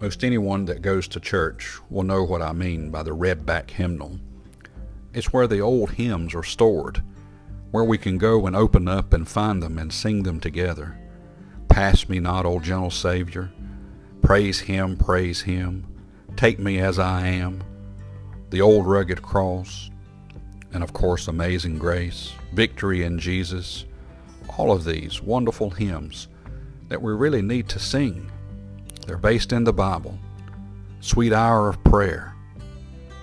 Most anyone that goes to church will know what I mean by the red back hymnal. It's where the old hymns are stored, where we can go and open up and find them and sing them together. Pass me not, O gentle Savior. Praise Him, praise Him. Take me as I am. The old rugged cross, and of course, Amazing Grace, Victory in Jesus. All of these wonderful hymns that we really need to sing they're based in the Bible. Sweet hour of prayer.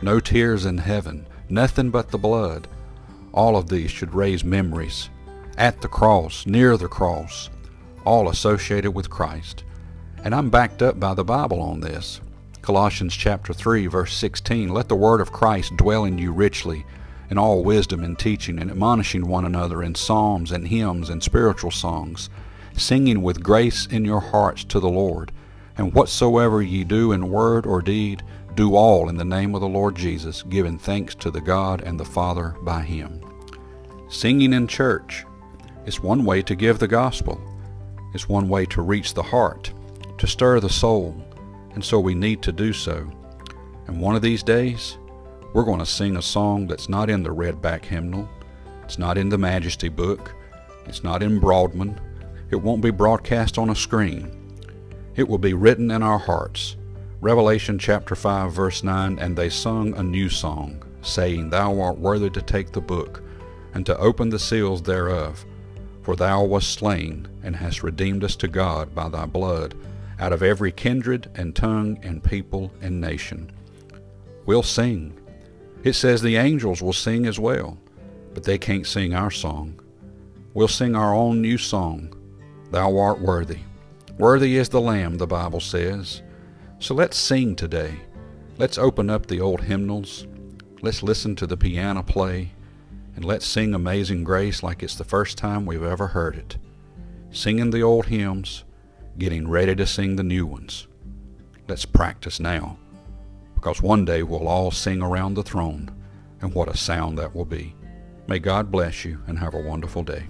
No tears in heaven. Nothing but the blood. All of these should raise memories. At the cross, near the cross, all associated with Christ. And I'm backed up by the Bible on this. Colossians chapter 3 verse 16, Let the word of Christ dwell in you richly, in all wisdom and teaching, and admonishing one another in psalms and hymns and spiritual songs, singing with grace in your hearts to the Lord and whatsoever ye do in word or deed, do all in the name of the Lord Jesus, giving thanks to the God and the Father by him. Singing in church is one way to give the gospel. It's one way to reach the heart, to stir the soul, and so we need to do so. And one of these days, we're going to sing a song that's not in the Redback hymnal. It's not in the Majesty book. It's not in Broadman. It won't be broadcast on a screen it will be written in our hearts. Revelation chapter 5 verse 9, And they sung a new song, saying, Thou art worthy to take the book, and to open the seals thereof. For thou wast slain, and hast redeemed us to God by thy blood, out of every kindred and tongue and people and nation. We'll sing. It says the angels will sing as well, but they can't sing our song. We'll sing our own new song, Thou art worthy. Worthy is the Lamb, the Bible says. So let's sing today. Let's open up the old hymnals. Let's listen to the piano play. And let's sing Amazing Grace like it's the first time we've ever heard it. Singing the old hymns, getting ready to sing the new ones. Let's practice now, because one day we'll all sing around the throne, and what a sound that will be. May God bless you and have a wonderful day.